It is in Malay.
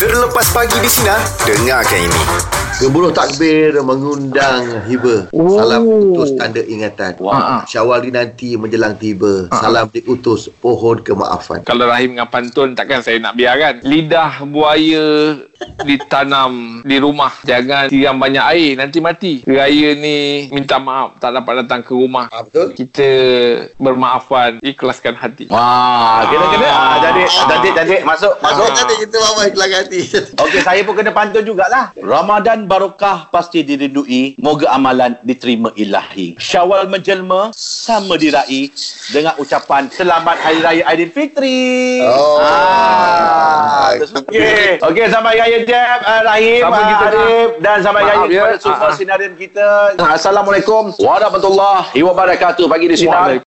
Terlepas pagi di Sina Dengarkan ini Gemuruh takbir mengundang hiba. Oh. Salam utus tanda ingatan. Wah. Syawal dinanti menjelang tiba. Ah. Salam diutus pohon kemaafan. Kalau Rahim dengan pantun takkan saya nak biarkan. Lidah buaya ditanam di rumah. Jangan siram banyak air nanti mati. Raya ni minta maaf tak dapat datang ke rumah. Ah, betul? Kita bermaafan, ikhlaskan hati. Wah, kena kena. Ah, jadi jadi jadi masuk masuk. Masuk jadi kita bawa ikhlas hati. Okey, saya pun kena pantun jugalah. Ramadan barokah pasti dirindui. Moga amalan diterima ilahi. Syawal menjelma sama diraih dengan ucapan selamat hari raya Aidilfitri. Oh. Ah, terus okey. Okey, sampai raya Jeb, uh, Rahim, Sama uh, kita, Arif dan sampai raya ya. kepada semua Ah, ah. sinarin kita. Assalamualaikum warahmatullahi wabarakatuh. Pagi di sini.